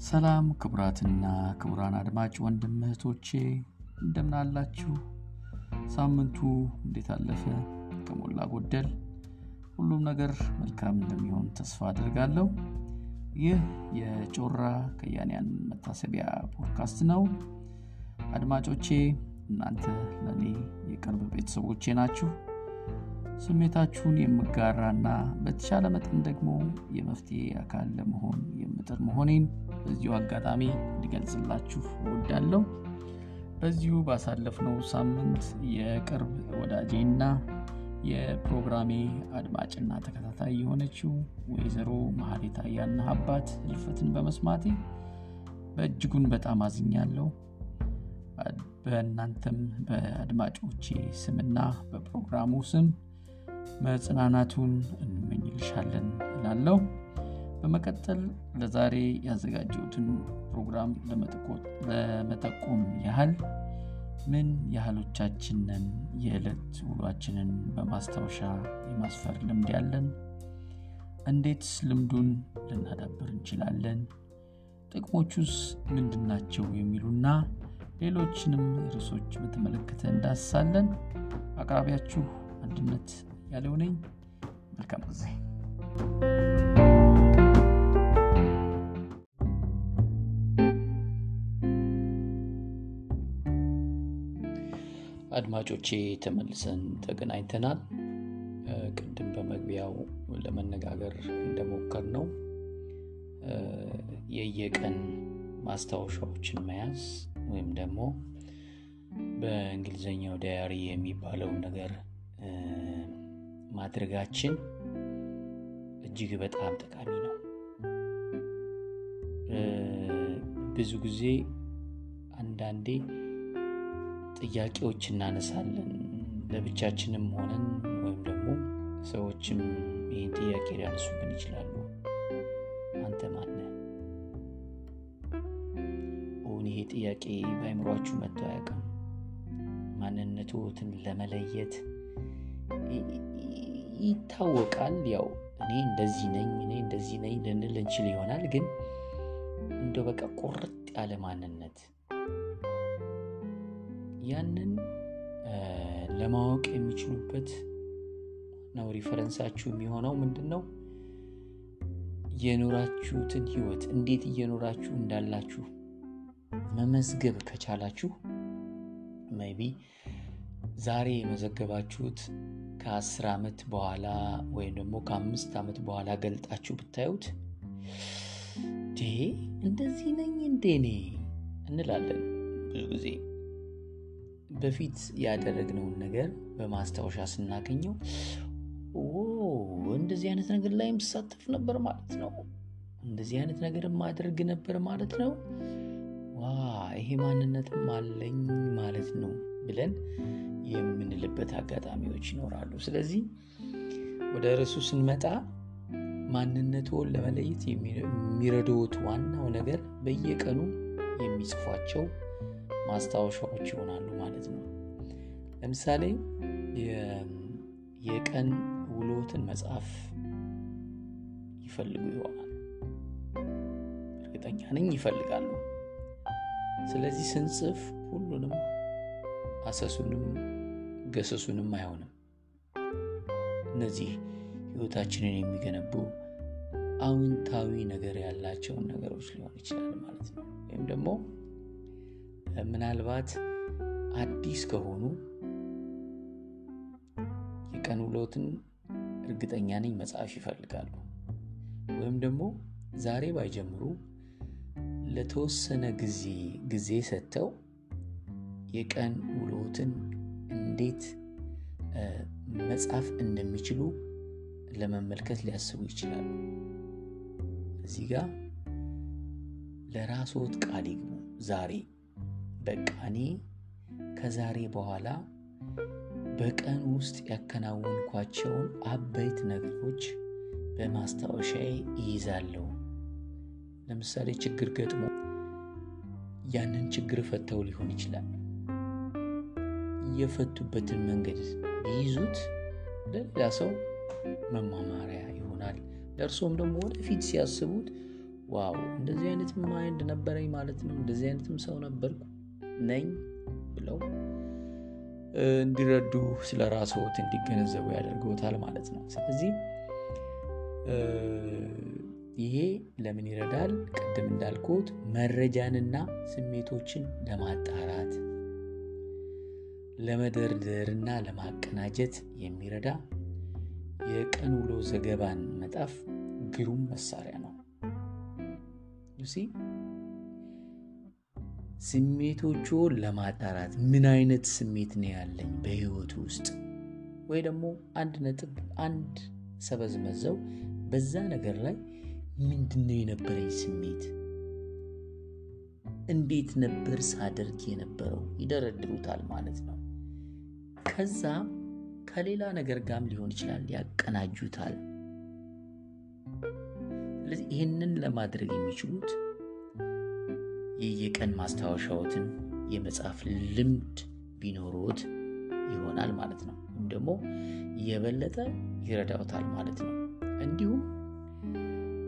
ሰላም ክቡራትና ክቡራን አድማጭ ወንድም እህቶቼ እንደምን አላችሁ? ሳምንቱ እንዴት አለፈ? ከሞላ ጎደል ሁሉም ነገር መልካም እንደሚሆን ተስፋ አድርጋለሁ። ይህ የጮራ ከያንያን መታሰቢያ ፖድካስት ነው። አድማጮቼ እናንተ ለእኔ የቅርብ ቤተሰቦቼ ናችሁ። ስሜታችሁን የምጋራና በተሻለ መጠን ደግሞ የመፍትሄ አካል ለመሆን የምጥር መሆኔን በዚሁ አጋጣሚ ሊገልጽላችሁ እወዳለሁ። በዚሁ ባሳለፍነው ሳምንት የቅርብ ወዳጄና የፕሮግራሜ አድማጭና ተከታታይ የሆነችው ወይዘሮ መሀሌት አያና አባት ህልፈትን በመስማቴ በእጅጉን በጣም አዝኛለሁ። በእናንተም በአድማጮቼ ስምና በፕሮግራሙ ስም መጽናናቱን እንመኝልሻለን እላለሁ። በመቀጠል ለዛሬ ያዘጋጀሁትን ፕሮግራም ለመጠቆም ያህል ምን ያህሎቻችንን የዕለት ውሏችንን በማስታወሻ የማስፈር ልምድ ያለን፣ እንዴትስ ልምዱን ልናዳብር እንችላለን፣ ጥቅሞቹስ ምንድናቸው የሚሉና ሌሎችንም ርዕሶች በተመለከተ እንዳስሳለን። አቅራቢያችሁ አንድነት ያለው ነኝ። መልካም ጊዜ። አድማጮቼ ተመልሰን ተገናኝተናል። ቅድም በመግቢያው ለመነጋገር እንደሞከር ነው የየቀን ማስታወሻዎችን መያዝ ወይም ደግሞ በእንግሊዝኛው ዳያሪ የሚባለውን ነገር ማድረጋችን እጅግ በጣም ጠቃሚ ነው። ብዙ ጊዜ አንዳንዴ ጥያቄዎች እናነሳለን ለብቻችንም ሆነን ወይም ደግሞ ሰዎችም ይህን ጥያቄ ሊያነሱብን ይችላሉ። አንተ ማነህ? እውን ይሄ ጥያቄ በአይምሯችሁ መጥቶ አያውቅም? ማንነትዎትን ለመለየት ይታወቃል። ያው እኔ እንደዚህ ነኝ፣ እኔ እንደዚህ ነኝ ልንል እንችል ይሆናል። ግን እንደው በቃ ቁርጥ ያለ ማንነት ያንን ለማወቅ የሚችሉበት ነው reference አችሁ የሚሆነው ምንድን ነው? የኖራችሁትን ህይወት እንዴት እየኖራችሁ እንዳላችሁ መመዝገብ ከቻላችሁ maybe ዛሬ የመዘገባችሁት ከአስር ዓመት በኋላ ወይም ደግሞ ከአምስት ዓመት በኋላ ገልጣችሁ ብታዩት እንዴ እንደዚህ ነኝ እንዴ እኔ እንላለን። ብዙ ጊዜ በፊት ያደረግነውን ነገር በማስታወሻ ስናገኘው እንደዚህ አይነት ነገር ላይ የምሳተፍ ነበር ማለት ነው፣ እንደዚህ አይነት ነገር ማድረግ ነበር ማለት ነው፣ ዋ ይሄ ማንነትም አለኝ ማለት ነው ብለን የምንልበት አጋጣሚዎች ይኖራሉ። ስለዚህ ወደ ርዕሱ ስንመጣ ማንነትዎን ለመለየት የሚረዱት ዋናው ነገር በየቀኑ የሚጽፏቸው ማስታወሻዎች ይሆናሉ ማለት ነው። ለምሳሌ የቀን ውሎትን መጽሐፍ ይፈልጉ ይሆናል። እርግጠኛ ነኝ ይፈልጋሉ። ስለዚህ ስንጽፍ ሁሉንም አሰሱንም ገሰሱንም አይሆንም። እነዚህ ህይወታችንን የሚገነቡ አዎንታዊ ነገር ያላቸውን ነገሮች ሊሆን ይችላል ማለት ነው። ወይም ደግሞ ምናልባት አዲስ ከሆኑ የቀን ውሎትን እርግጠኛ ነኝ መጽሐፍ ይፈልጋሉ። ወይም ደግሞ ዛሬ ባይጀምሩ ለተወሰነ ጊዜ ጊዜ ሰጥተው የቀን ውሎትን እንዴት መጻፍ እንደሚችሉ ለመመልከት ሊያስቡ ይችላሉ። እዚህ ጋር ለራስዎት ቃል ይግቡ። ዛሬ በቃ እኔ ከዛሬ በኋላ በቀን ውስጥ ያከናወንኳቸውን አበይት ነገሮች በማስታወሻዬ ይይዛለሁ። ለምሳሌ ችግር ገጥሞ ያንን ችግር ፈተው ሊሆን ይችላል። የፈቱበትን መንገድ ቢይዙት ለሌላ ሰው መማማሪያ ይሆናል። ለእርሶም ደግሞ ወደፊት ሲያስቡት wow እንደዚህ አይነትም mind ነበረኝ ማለት ነው፣ እንደዚህ አይነትም ሰው ነበርኩ ነኝ ብለው እንዲረዱ ስለ ራስዎት እንዲገነዘቡ ያደርገውታል ማለት ነው። ስለዚህ ይሄ ለምን ይረዳል? ቅድም እንዳልኩት መረጃንና ስሜቶችን ለማጣራት ለመደርደርና ለማቀናጀት የሚረዳ የቀን ውሎ ዘገባን መጣፍ ግሩም መሳሪያ ነው። ዩሲ ስሜቶቹን ለማጣራት ምን አይነት ስሜት ነው ያለኝ በህይወቱ ውስጥ ወይ ደግሞ አንድ ነጥብ አንድ ሰበዝ መዘው በዛ ነገር ላይ ምንድነው የነበረኝ ስሜት እንዴት ነበር ሳደርግ የነበረው ይደረድሩታል ማለት ነው። ከዛ ከሌላ ነገር ጋርም ሊሆን ይችላል ያቀናጁታል። ስለዚህ ይህንን ለማድረግ የሚችሉት የየቀን ማስታወሻዎትን የመጻፍ ልምድ ቢኖሮት ይሆናል ማለት ነው። ወይም ደግሞ የበለጠ ይረዳውታል ማለት ነው። እንዲሁም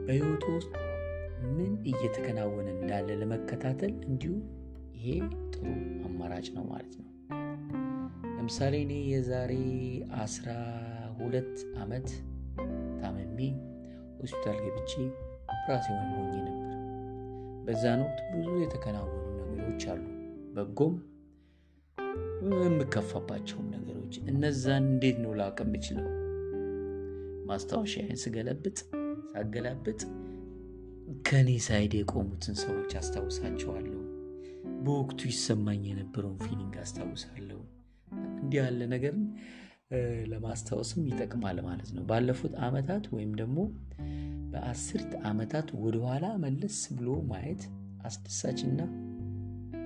በህይወቱ ውስጥ ምን እየተከናወነ እንዳለ ለመከታተል እንዲሁም ይሄ ጥሩ አማራጭ ነው ማለት ነው። ለምሳሌ እኔ የዛሬ አስራ ሁለት ዓመት ታመሜ ሆስፒታል ገብቼ ኦፕራሲዮን ሆኜ ነበር። በዛን ወቅት ብዙ የተከናወኑ ነገሮች አሉ፣ በጎም የምከፋባቸውም ነገሮች። እነዛን እንዴት ነው ላውቅ የምችለው? ማስታወሻዬን ስገለብጥ ሳገላብጥ ከእኔ side የቆሙትን ሰዎች አስታውሳቸዋለሁ። በወቅቱ ይሰማኝ የነበረውን feeling አስታውሳለሁ። እንዲህ ያለ ነገርን ለማስታወስም ይጠቅማል ማለት ነው። ባለፉት ዓመታት ወይም ደግሞ በአስርት ዓመታት ወደኋላ መለስ ብሎ ማየት አስደሳችና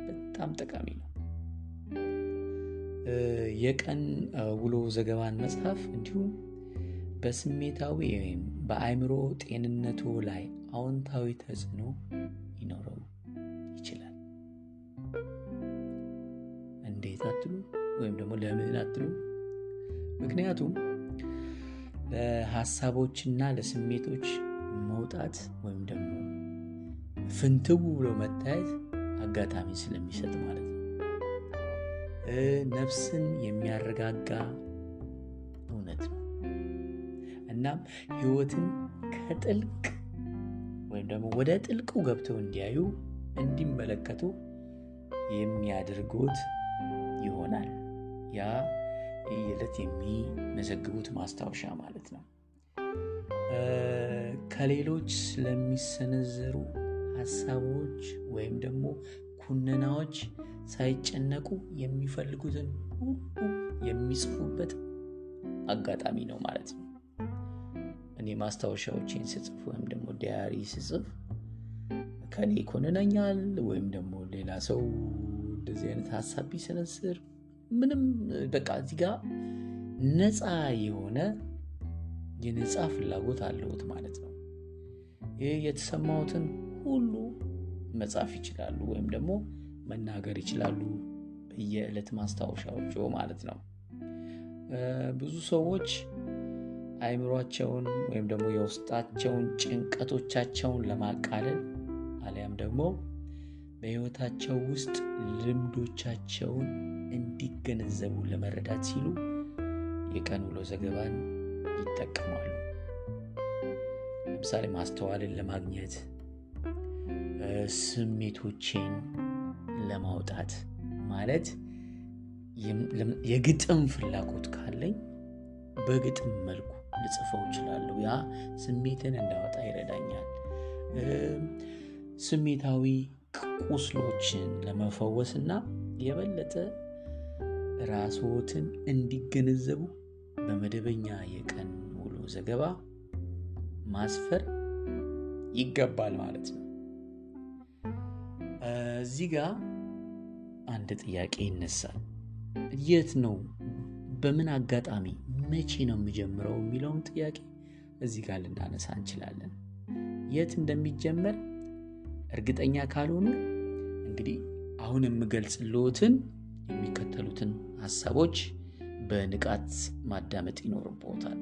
በጣም ጠቃሚ ነው። የቀን ውሎ ዘገባን መጽሐፍ እንዲሁም በስሜታዊ ወይም በአእምሮ ጤንነቱ ላይ አዎንታዊ ተጽዕኖ ሊኖረው ይችላል። እንዴት አትሉ? ወይም ደግሞ ለምን አትሉ? ምክንያቱም ለሀሳቦችና ለስሜቶች መውጣት ወይም ደግሞ ፍንትው ብሎ መታየት አጋጣሚ ስለሚሰጥ ማለት ነው። ነፍስን የሚያረጋጋ እውነት ነው። እናም ህይወትን ከጥልቅ ወይም ደግሞ ወደ ጥልቁ ገብተው እንዲያዩ እንዲመለከቱ የሚያደርጉት ይሆናል። ያ የዕለት የሚመዘግቡት ማስታወሻ ማለት ነው። ከሌሎች ስለሚሰነዘሩ ሀሳቦች ወይም ደግሞ ኩነናዎች ሳይጨነቁ የሚፈልጉትን ሁሉ የሚጽፉበት አጋጣሚ ነው ማለት ነው። እኔ ማስታወሻዎችን ስጽፍ ወይም ደግሞ ዲያሪ ስጽፍ ከኔ ይኮንነኛል ወይም ደግሞ ሌላ ሰው እንደዚህ አይነት ሀሳብ ቢሰነዝር ምንም በቃ እዚህ ጋር ነፃ የሆነ የነፃ ፍላጎት አለሁት ማለት ነው። ይህ የተሰማሁትን ሁሉ መጻፍ ይችላሉ ወይም ደግሞ መናገር ይችላሉ በየዕለት ማስታወሻዎቹ ማለት ነው። ብዙ ሰዎች አይምሯቸውን ወይም ደግሞ የውስጣቸውን ጭንቀቶቻቸውን ለማቃለል አሊያም ደግሞ በሕይወታቸው ውስጥ ልምዶቻቸውን እንዲገነዘቡ ለመረዳት ሲሉ የቀን ውሎ ዘገባን ይጠቀማሉ። ለምሳሌ ማስተዋልን ለማግኘት፣ ስሜቶቼን ለማውጣት ማለት የግጥም ፍላጎት ካለኝ በግጥም መልኩ ልጽፈው እችላለሁ። ያ ስሜትን እንዳወጣ ይረዳኛል። ስሜታዊ ቁስሎችን ለመፈወስ እና የበለጠ ራስዎትን እንዲገነዘቡ በመደበኛ የቀን ውሎ ዘገባ ማስፈር ይገባል ማለት ነው። እዚህ ጋር አንድ ጥያቄ ይነሳል። የት ነው በምን አጋጣሚ መቼ ነው የሚጀምረው የሚለውን ጥያቄ እዚህ ጋር ልናነሳ እንችላለን። የት እንደሚጀመር እርግጠኛ ካልሆኑ እንግዲህ አሁን የምገልጽልዎትን የሚከተሉትን ሀሳቦች በንቃት ማዳመጥ ይኖርብዎታል።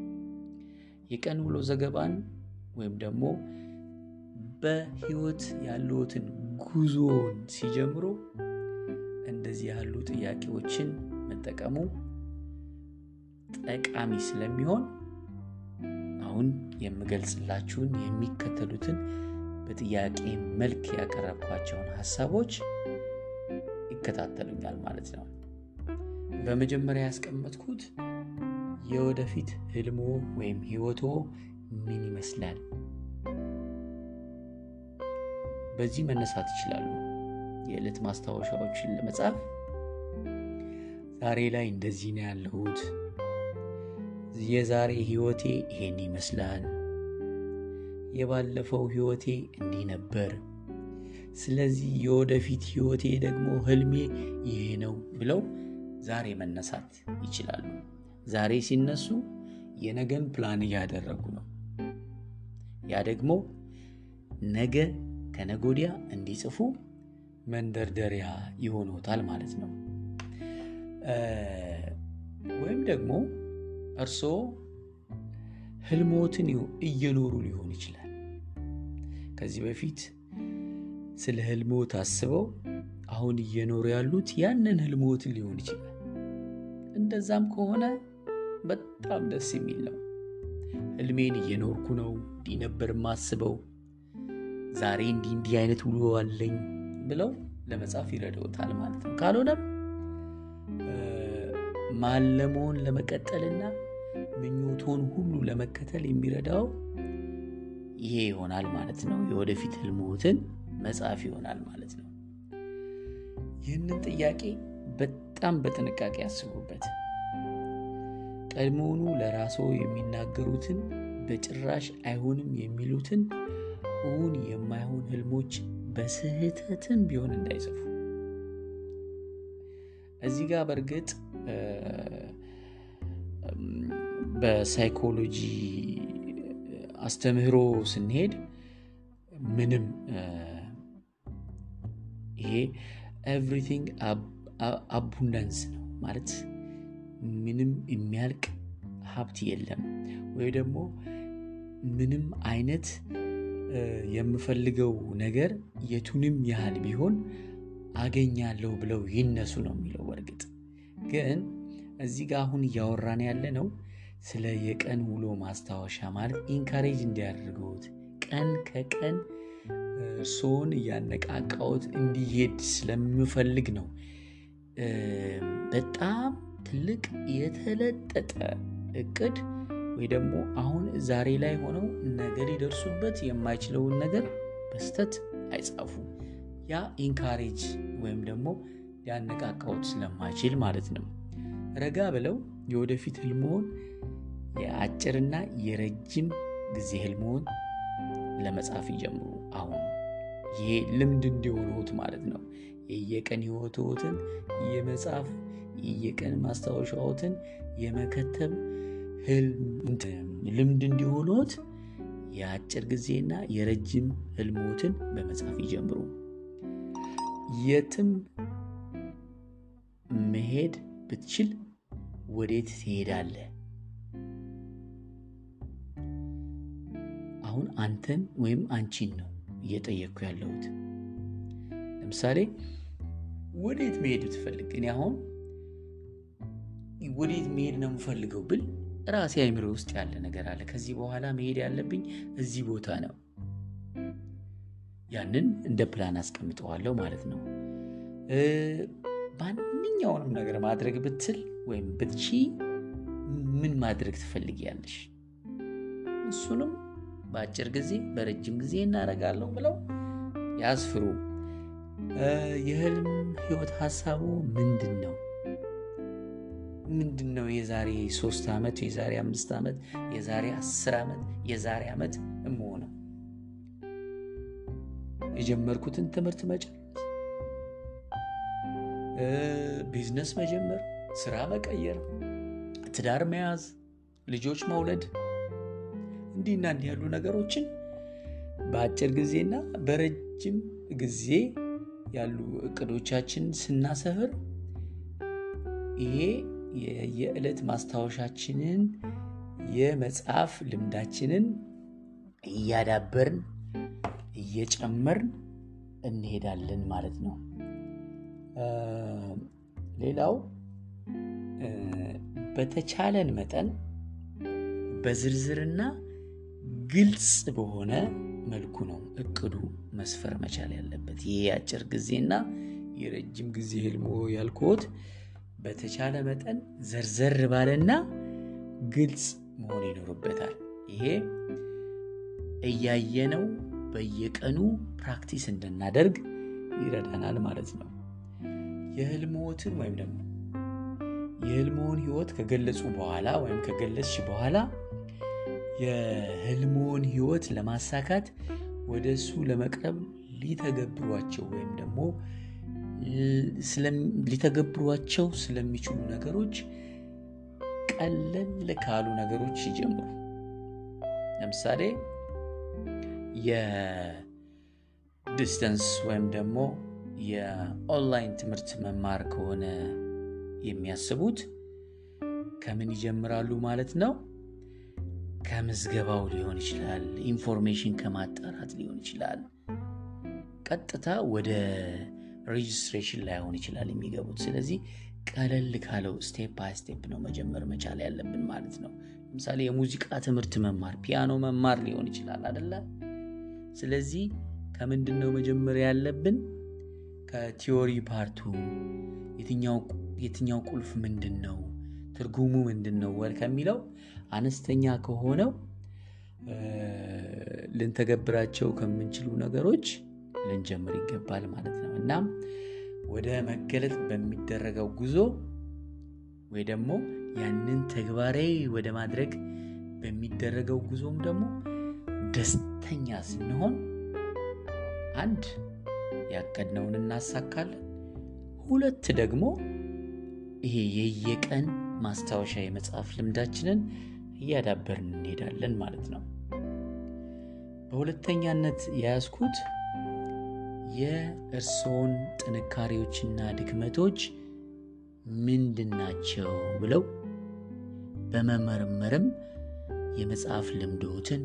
የቀን ውሎ ዘገባን ወይም ደግሞ በህይወት ያለዎትን ጉዞውን ሲጀምሩ እንደዚህ ያሉ ጥያቄዎችን መጠቀሙ ጠቃሚ ስለሚሆን አሁን የምገልጽላችሁን የሚከተሉትን በጥያቄ መልክ ያቀረብኳቸውን ሀሳቦች ይከታተሉኛል ማለት ነው። በመጀመሪያ ያስቀመጥኩት የወደፊት ህልሞ ወይም ህይወቶ ምን ይመስላል? በዚህ መነሳት ይችላሉ። የዕለት ማስታወሻዎችን ለመጻፍ ዛሬ ላይ እንደዚህ ነው ያለሁት፣ የዛሬ ህይወቴ ይሄን ይመስላል፣ የባለፈው ህይወቴ እንዲህ ነበር፣ ስለዚህ የወደፊት ህይወቴ ደግሞ ህልሜ ይሄ ነው ብለው ዛሬ መነሳት ይችላሉ። ዛሬ ሲነሱ የነገን ፕላን እያደረጉ ነው። ያ ደግሞ ነገ ከነጎዲያ እንዲጽፉ መንደርደሪያ ይሆኖታል ማለት ነው። ወይም ደግሞ እርስዎ ህልሞትን እየኖሩ ሊሆን ይችላል። ከዚህ በፊት ስለ ህልሞት አስበው አሁን እየኖሩ ያሉት ያንን ህልሞትን ሊሆን ይችላል። እንደዛም ከሆነ በጣም ደስ የሚል ነው። ህልሜን እየኖርኩ ነው፣ እንዲህ ነበር ማስበው፣ ዛሬ እንዲህ እንዲህ አይነት ውሎ አለኝ ብለው ለመጻፍ ይረዳውታል ማለት ነው። ካልሆነም ማለመውን ለመቀጠልና ምኞቶን ሁሉ ለመከተል የሚረዳው ይሄ ይሆናል ማለት ነው። የወደፊት ህልሞትን መጻፍ ይሆናል ማለት ነው። ይህንን ጥያቄ በጣም በጥንቃቄ ያስቡበት። ቀድሞውኑ ለራስዎ የሚናገሩትን በጭራሽ አይሆንም የሚሉትን እውን የማይሆን ህልሞች በስህተትም ቢሆን እንዳይጽፉ። እዚህ ጋር በእርግጥ በሳይኮሎጂ አስተምህሮ ስንሄድ ምንም ይሄ everything abundance ነው ማለት ምንም የሚያልቅ ሀብት የለም ወይ ደግሞ ምንም አይነት የምፈልገው ነገር የቱንም ያህል ቢሆን አገኛለሁ ብለው ይነሱ ነው የሚለው። በእርግጥ ግን እዚህ ጋር አሁን እያወራን ያለ ነው ስለ የቀን ውሎ ማስታወሻ ማለት ኢንካሬጅ እንዲያደርገውት ቀን ከቀን እርስዎን እያነቃቃዎት እንዲሄድ ስለምፈልግ ነው። በጣም ትልቅ የተለጠጠ እቅድ ወይ ደግሞ አሁን ዛሬ ላይ ሆነው ነገ ሊደርሱበት የማይችለውን ነገር በስተት አይጻፉ። ያ ኢንካሬጅ ወይም ደግሞ ሊያነቃቃዎት ስለማይችል ማለት ነው። ረጋ ብለው የወደፊት ህልሞን የአጭርና የረጅም ጊዜ ህልሞን ለመጻፍ ይጀምሩ። አሁን ይሄ ልምድ እንዲሆኑት ማለት ነው። የየቀን ህይወትዎትን የመጻፍ የየቀን ማስታወሻዎትን የመከተብ ልምድ እንዲሆኑት የአጭር ጊዜና የረጅም ህልሞትን በመጻፍ ይጀምሩ። የትም መሄድ ብትችል ወዴት ትሄዳለህ? አሁን አንተን ወይም አንቺን ነው እየጠየቅኩ ያለሁት። ለምሳሌ ወዴት መሄድ ብትፈልግ፣ እኔ አሁን ወዴት መሄድ ነው የምፈልገው ብል ራሴ አይምሮ ውስጥ ያለ ነገር አለ። ከዚህ በኋላ መሄድ ያለብኝ እዚህ ቦታ ነው። ያንን እንደ ፕላን አስቀምጠዋለሁ ማለት ነው። ማንኛውንም ነገር ማድረግ ብትል ወይም ብትቺ ምን ማድረግ ትፈልጊያለሽ? እሱንም በአጭር ጊዜ በረጅም ጊዜ እናደርጋለሁ ብለው ያስፍሩ። የህልም ህይወት ሀሳቡ ምንድን ነው? ምንድን ነው የዛሬ ሶስት ዓመት የዛሬ አምስት ዓመት የዛሬ አስር ዓመት የዛሬ ዓመት እመሆነው የጀመርኩትን ትምህርት መጨረስ፣ ቢዝነስ መጀመር፣ ስራ መቀየር፣ ትዳር መያዝ፣ ልጆች መውለድ እንዲህና እንዲህ ያሉ ነገሮችን በአጭር ጊዜና በረጅም ጊዜ ያሉ እቅዶቻችን ስናሰፍር ይሄ የዕለት ማስታወሻችንን የመጽሐፍ ልምዳችንን እያዳበርን እየጨመርን እንሄዳለን ማለት ነው። ሌላው በተቻለን መጠን በዝርዝርና ግልጽ በሆነ መልኩ ነው እቅዱ መስፈር መቻል ያለበት። ይሄ የአጭር ጊዜና የረጅም ጊዜ ህልሞ ያልኩት በተቻለ መጠን ዘርዘር ባለና ግልጽ መሆን ይኖርበታል። ይሄ እያየነው በየቀኑ practice እንድናደርግ ይረዳናል ማለት ነው። የህልሞትን ወይም ደግሞ የህልሞውን ህይወት ከገለጹ በኋላ ወይም ከገለጽሽ በኋላ የህልሞውን ህይወት ለማሳካት ወደ እሱ ለመቅረብ ሊተገብሯቸው ወይም ደግሞ ሊተገብሯቸው ስለሚችሉ ነገሮች ቀለል ካሉ ነገሮች ይጀምሩ። ለምሳሌ የ distance ወይም ደግሞ የኦንላይን ትምህርት መማር ከሆነ የሚያስቡት ከምን ይጀምራሉ ማለት ነው? ከምዝገባው ሊሆን ይችላል። information ከማጣራት ሊሆን ይችላል። ቀጥታ ወደ registration ላይሆን ይችላል የሚገቡት። ስለዚህ ቀለል ካለው step by step ነው መጀመር መቻል ያለብን ማለት ነው። ለምሳሌ የሙዚቃ ትምህርት መማር፣ ፒያኖ መማር ሊሆን ይችላል አደለ? ስለዚህ ከምንድን ነው መጀመር ያለብን? ከ theory part ኡ የትኛው ቁልፍ ምንድን ነው፣ ትርጉሙ ምንድን ነው ወር ከሚለው አነስተኛ ከሆነው ልንተገብራቸው ከምንችሉ ነገሮች ልንጀምር ይገባል ማለት ነው። እናም ወደ መገለጥ በሚደረገው ጉዞ ወይ ደግሞ ያንን ተግባራዊ ወደ ማድረግ በሚደረገው ጉዞም ደግሞ ደስተኛ ስንሆን አንድ ያቀድነውን እናሳካለን፣ ሁለት ደግሞ ይሄ የየቀን ማስታወሻ የመጽሐፍ ልምዳችንን እያዳበርን እንሄዳለን ማለት ነው። በሁለተኛነት የያዝኩት የእርስዎን ጥንካሬዎችና ድክመቶች ምንድናቸው ብለው በመመርመርም የመጽሐፍ ልምዶትን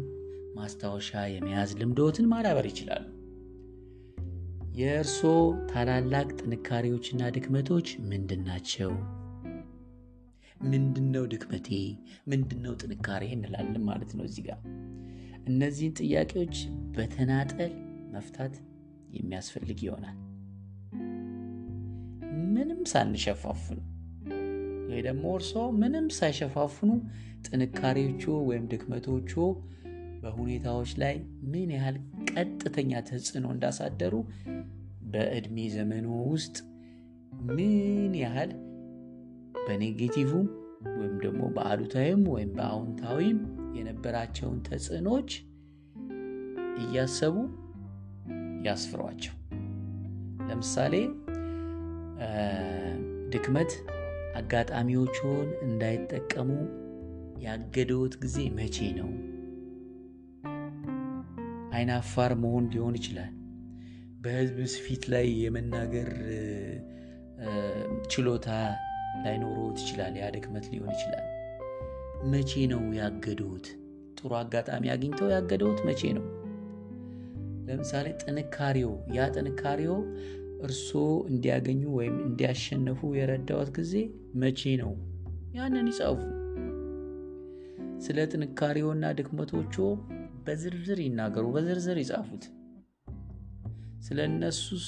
ማስታወሻ የመያዝ ልምዶትን ማዳበር ይችላሉ። የእርስዎ ታላላቅ ጥንካሬዎችና ድክመቶች ምንድናቸው? ምንድነው ድክመቴ? ምንድነው ጥንካሬ እንላለን ማለት ነው። እዚህ ጋር እነዚህን ጥያቄዎች በተናጠል መፍታት የሚያስፈልግ ይሆናል። ምንም ሳንሸፋፍኑ ወይ ደግሞ እርስዎ ምንም ሳይሸፋፍኑ ጥንካሬዎቹ ወይም ድክመቶቹ በሁኔታዎች ላይ ምን ያህል ቀጥተኛ ተጽዕኖ እንዳሳደሩ በዕድሜ ዘመኑ ውስጥ ምን ያህል በኔጌቲቭም ወይም ደግሞ በአሉታዊም ወይም በአዎንታዊም የነበራቸውን ተጽዕኖዎች እያሰቡ ያስፍሯቸው። ለምሳሌ ድክመት አጋጣሚዎችን እንዳይጠቀሙ ያገደውት ጊዜ መቼ ነው? አይናፋር መሆን ሊሆን ይችላል። በህዝብ ፊት ላይ የመናገር ችሎታ ላይኖሮት ይችላል። ያ ድክመት ሊሆን ይችላል። መቼ ነው ያገደውት? ጥሩ አጋጣሚ አግኝተው ያገደውት መቼ ነው? ለምሳሌ ጥንካሬው ያ ጥንካሬው እርስዎ እንዲያገኙ ወይም እንዲያሸንፉ የረዳዎት ጊዜ መቼ ነው? ያንን ይጻፉ። ስለ ጥንካሬውና ድክመቶቹ በዝርዝር ይናገሩ፣ በዝርዝር ይጻፉት። ስለ እነሱስ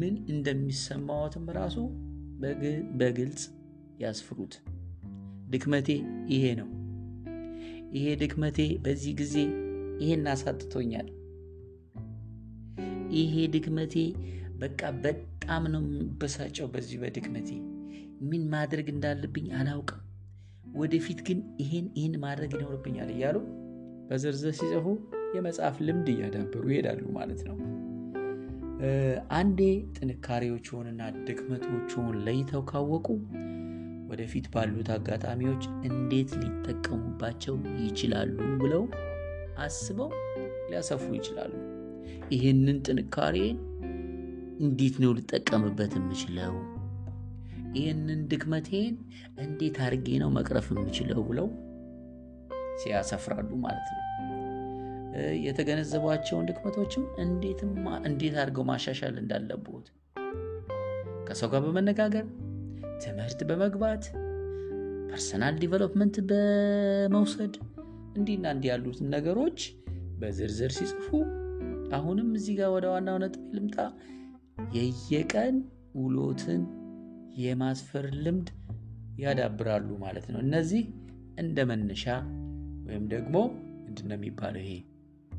ምን እንደሚሰማዎትም ራሱ በግልጽ ያስፍሩት። ድክመቴ ይሄ ነው፣ ይሄ ድክመቴ በዚህ ጊዜ ይሄን አሳጥቶኛል፣ ይሄ ድክመቴ በቃ በጣም ነው የምበሳጨው በዚህ በድክመቴ ምን ማድረግ እንዳለብኝ አላውቅም፣ ወደፊት ግን ይሄን ይህን ማድረግ ይኖርብኛል እያሉ በዝርዝር ሲጽፉ የመጽሐፍ ልምድ እያዳበሩ ይሄዳሉ ማለት ነው። አንዴ ጥንካሬዎችንና ድክመቶችን ለይተው ካወቁ ወደፊት ባሉት አጋጣሚዎች እንዴት ሊጠቀሙባቸው ይችላሉ ብለው አስበው ሊያሰፉ ይችላሉ። ይህንን ጥንካሬ እንዴት ነው ልጠቀምበት የምችለው? ይህንን ድክመቴን እንዴት አድርጌ ነው መቅረፍ የምችለው ብለው ሲያሰፍራሉ ማለት ነው። የተገነዘቧቸውን ድክመቶችም እንዴት አድርገው ማሻሻል እንዳለብዎት። ከሰው ጋር በመነጋገር ትምህርት በመግባት personal development በመውሰድ እንዲህና እንዲህ ያሉትን ነገሮች በዝርዝር ሲጽፉ አሁንም እዚህ ጋር ወደ ዋናው ነጥብ ልምጣ። የየቀን ውሎትን የማስፈር ልምድ ያዳብራሉ ማለት ነው። እነዚህ እንደ መነሻ ወይም ደግሞ ምንድን ነው የሚባለው ይሄ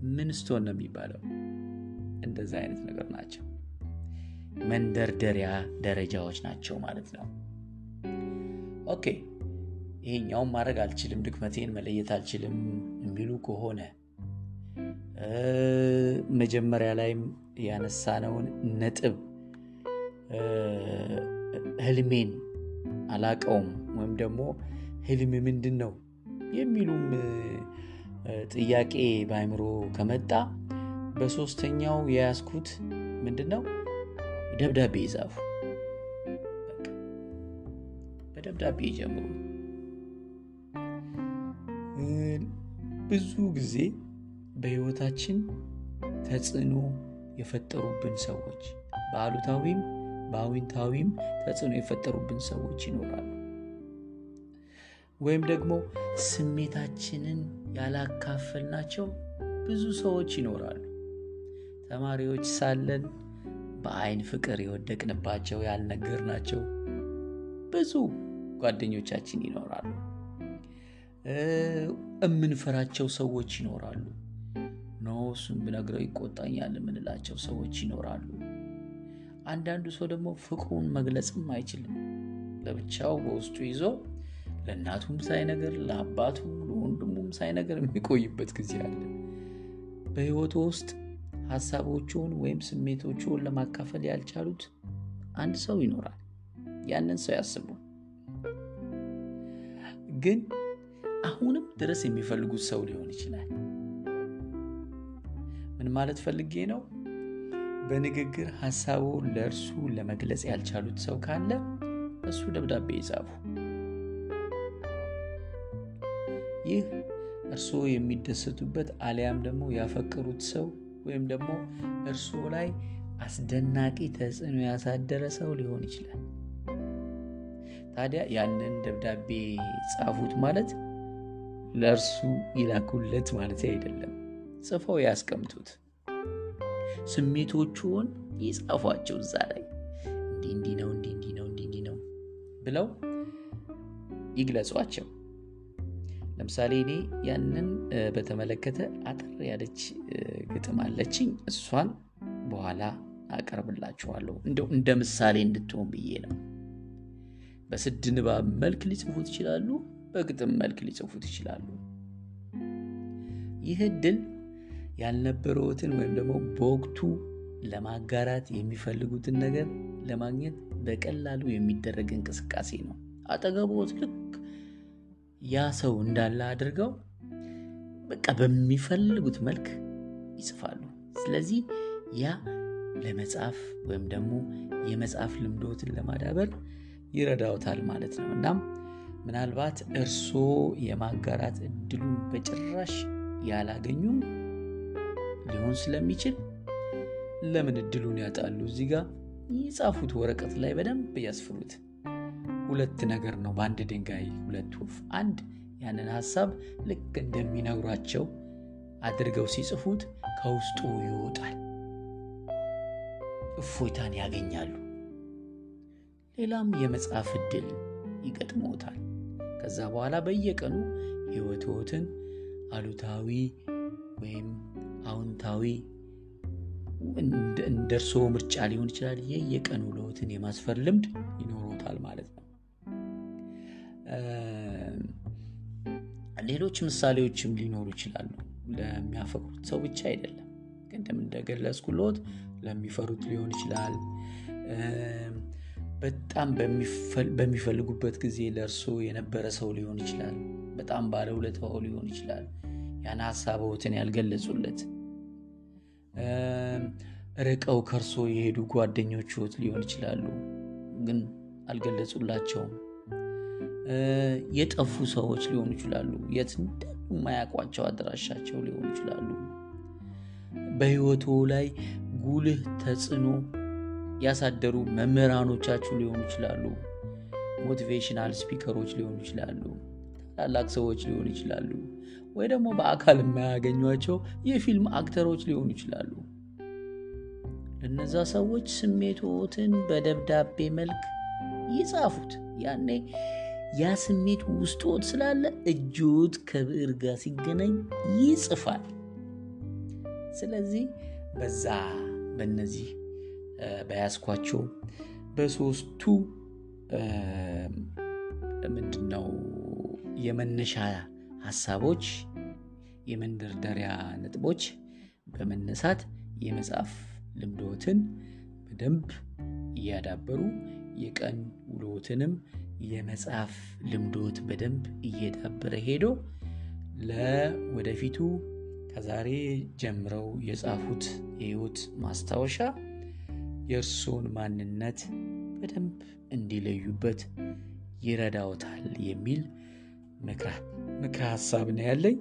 milestone ነው የሚባለው? እንደዛ አይነት ነገር ናቸው። መንደርደሪያ ደረጃዎች ናቸው ማለት ነው። okay ይሄኛውን ማድረግ አልችልም ድክመቴን መለየት አልችልም የሚሉ ከሆነ መጀመሪያ ላይም ያነሳነውን ነጥብ ህልሜን አላቀውም ወይም ደግሞ ህልም ምንድን ነው የሚሉም ጥያቄ በአይምሮ ከመጣ በሶስተኛው የያዝኩት ምንድን ነው ደብዳቤ ይጻፉ በደብዳቤ ይጀምሩ ብዙ ጊዜ በህይወታችን ተጽዕኖ የፈጠሩብን ሰዎች በአሉታዊም በአዊንታዊም ተጽዕኖ የፈጠሩብን ሰዎች ይኖራሉ ወይም ደግሞ ስሜታችንን ያላካፈልናቸው ብዙ ሰዎች ይኖራሉ። ተማሪዎች ሳለን በአይን ፍቅር የወደቅንባቸው ያልነገርናቸው ብዙ ጓደኞቻችን ይኖራሉ። እምንፈራቸው ሰዎች ይኖራሉ። ኖ እሱን ብነግረው ይቆጣኛል የምንላቸው ሰዎች ይኖራሉ። አንዳንዱ ሰው ደግሞ ፍቅሩን መግለጽም አይችልም። ለብቻው በውስጡ ይዞ ለእናቱም ሳይነገር ለአባቱም ለወንድሙም ሳይነገር የሚቆይበት ጊዜ አለ። በህይወቱ ውስጥ ሀሳቦቹን ወይም ስሜቶቹን ለማካፈል ያልቻሉት አንድ ሰው ይኖራል። ያንን ሰው ያስቡ። ግን አሁንም ድረስ የሚፈልጉት ሰው ሊሆን ይችላል። ምን ማለት ፈልጌ ነው? በንግግር ሀሳቡ ለእርሱ ለመግለጽ ያልቻሉት ሰው ካለ እሱ ደብዳቤ ይጻፉ ይህ እርስዎ የሚደሰቱበት አሊያም ደግሞ ያፈቀሩት ሰው ወይም ደግሞ እርስዎ ላይ አስደናቂ ተጽዕኖ ያሳደረ ሰው ሊሆን ይችላል። ታዲያ ያንን ደብዳቤ ጻፉት ማለት ለእርሱ ይላኩለት ማለት አይደለም። ጽፈው ያስቀምጡት። ስሜቶቹን ይጻፏቸው እዛ ላይ። እንዲህ እንዲህ ነው እንዲህ እንዲህ ነው እንዲህ ነው ብለው ይግለጿቸው ለምሳሌ እኔ ያንን በተመለከተ አጠር ያለች ግጥም አለችኝ። እሷን በኋላ አቀርብላችኋለሁ። እንደው እንደ ምሳሌ እንድትሆን ብዬ ነው። በስድ ንባብ መልክ ሊጽፉት ይችላሉ በግጥም መልክ ሊጽፉት ይችላሉ። ይህ እድል ያልነበረውትን ወይም ደግሞ በወቅቱ ለማጋራት የሚፈልጉትን ነገር ለማግኘት በቀላሉ የሚደረግ እንቅስቃሴ ነው። አጠገቦት ልክ ያ ሰው እንዳለ አድርገው በቃ በሚፈልጉት መልክ ይጽፋሉ። ስለዚህ ያ ለመጻፍ ወይም ደግሞ የመጽሐፍ ልምዶትን ለማዳበር ይረዳውታል ማለት ነው። እናም ምናልባት እርሶ የማጋራት እድሉን በጭራሽ ያላገኙም ሊሆን ስለሚችል ለምን እድሉን ያጣሉ? እዚህ ጋር ይጻፉት ወረቀት ላይ በደንብ ያስፍሩት ሁለት ነገር ነው በአንድ ድንጋይ ሁለት ወፍ አንድ ያንን ሀሳብ ልክ እንደሚነግሯቸው አድርገው ሲጽፉት ከውስጡ ይወጣል። እፎይታን ያገኛሉ። ሌላም የመጽሐፍ እድል ይገጥሞታል ከዛ በኋላ በየቀኑ ህይወትዎትን አሉታዊ ወይም አውንታዊ እንደ እርስዎ ምርጫ ሊሆን ይችላል። የየቀን ውሎትን የማስፈር ልምድ ይኖሮታል ማለት ነው ሌሎች ምሳሌዎችም ሊኖሩ ይችላሉ ለሚያፈቅሩት ሰው ብቻ አይደለም። ቅድም እንደገለጽኩሎት ለሚፈሩት ሊሆን ይችላል። በጣም በሚፈልጉበት ጊዜ ለእርሶ የነበረ ሰው ሊሆን ይችላል። በጣም ባለውለታው ሊሆን ይችላል። ያን ሀሳቦትን ያልገለጹለት። ርቀው ከእርሶ የሄዱ ጓደኞችት ሊሆን ይችላሉ። ግን አልገለጹላቸውም የጠፉ ሰዎች ሊሆኑ ይችላሉ የት እንዳሉ ማያቋቸው አድራሻቸው ሊሆኑ ይችላሉ በህይወቱ ላይ ጉልህ ተጽዕኖ ያሳደሩ መምህራኖቻችሁ ሊሆኑ ይችላሉ። motivational speaker ኦች ሊሆኑ ይችላሉ። ታላላቅ ሰዎች ሊሆኑ ይችላሉ። ወይ ደግሞ በአካል የማያገኟቸው የፊልም actor ኦች ሊሆኑ ይችላሉ። ለነዛ ሰዎች ስሜቶትን በደብዳቤ መልክ ይጻፉት። ያኔ ያ ስሜት ውስጦት ስላለ እጆት ከብዕር ጋር ሲገናኝ ይጽፋል። ስለዚህ በዛ በነዚህ በያዝኳቸው በሶስቱ ምንድነው የመነሻ ሀሳቦች የመንደርደሪያ ነጥቦች በመነሳት የመጽሐፍ ልምዶትን በደንብ እያዳበሩ የቀን ውሎትንም የመጽሐፍ ልምዶት በደንብ እየዳበረ ሄዶ ለወደፊቱ ከዛሬ ጀምረው የጻፉት የህይወት ማስታወሻ የእርሶን ማንነት በደንብ እንዲለዩበት ይረዳውታል የሚል ምክረ ሀሳብ ነው ያለኝ።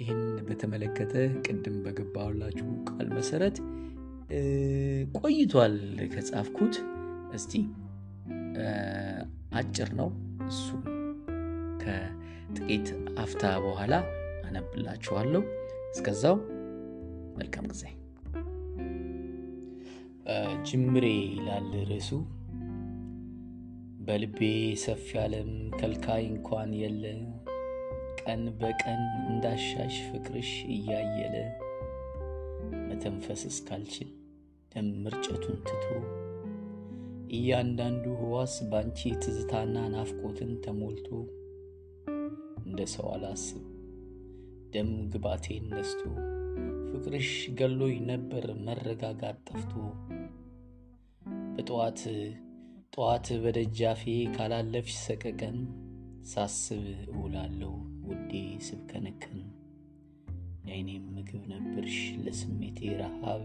ይህን በተመለከተ ቅድም በገባሁላችሁ ቃል መሰረት ቆይቷል ከጻፍኩት። እስቲ አጭር ነው እሱ ከጥቂት አፍታ በኋላ አነብላችኋለሁ። እስከዛው መልካም ጊዜ። ጅምሬ ይላል ርዕሱ። በልቤ ሰፊ ዓለም ከልካይ እንኳን የለ ቀን በቀን እንዳሻሽ ፍቅርሽ እያየለ መተንፈስ እስካልችል ደም ምርጨቱን ትቶ እያንዳንዱ ህዋስ ባንቺ ትዝታና ናፍቆትን ተሞልቶ እንደ ሰው አላስብ። ደም ግባቴን ነስቶ ፍቅርሽ ገሎኝ ነበር መረጋጋት ጠፍቶ። በጠዋት ጠዋት በደጃፌ ካላለፍሽ ሰቀቀን ሳስብ እውላለሁ ውዴ ስብከነከን የአይኔም ምግብ ነበርሽ ለስሜቴ ረሃብ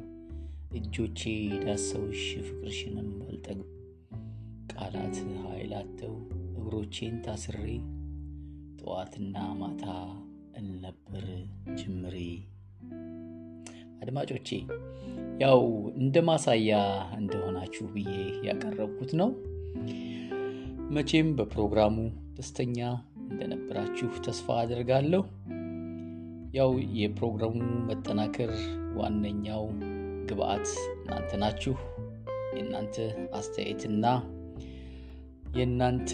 እጆቼ ዳሰውሽ ፍቅርሽንም ባልጠግብ ቃላት ኃይላተው እግሮቼን ታስሬ ጠዋትና ማታ እልነበር ጅምሬ። አድማጮቼ ያው እንደ ማሳያ እንደሆናችሁ ብዬ ያቀረብኩት ነው። መቼም በፕሮግራሙ ደስተኛ እንደነበራችሁ ተስፋ አድርጋለሁ። ያው የፕሮግራሙ መጠናከር ዋነኛው ግብአት እናንተ ናችሁ። የእናንተ አስተያየትና የእናንተ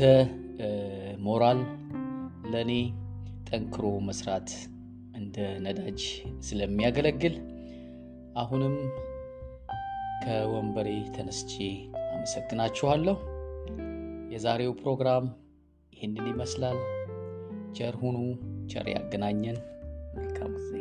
ሞራል ለእኔ ጠንክሮ መስራት እንደ ነዳጅ ስለሚያገለግል አሁንም ከወንበሬ ተነስቼ አመሰግናችኋለሁ። የዛሬው ፕሮግራም ይህንን ይመስላል። ቸር ሁኑ፣ ቸር ያገናኘን። መልካም ጊዜ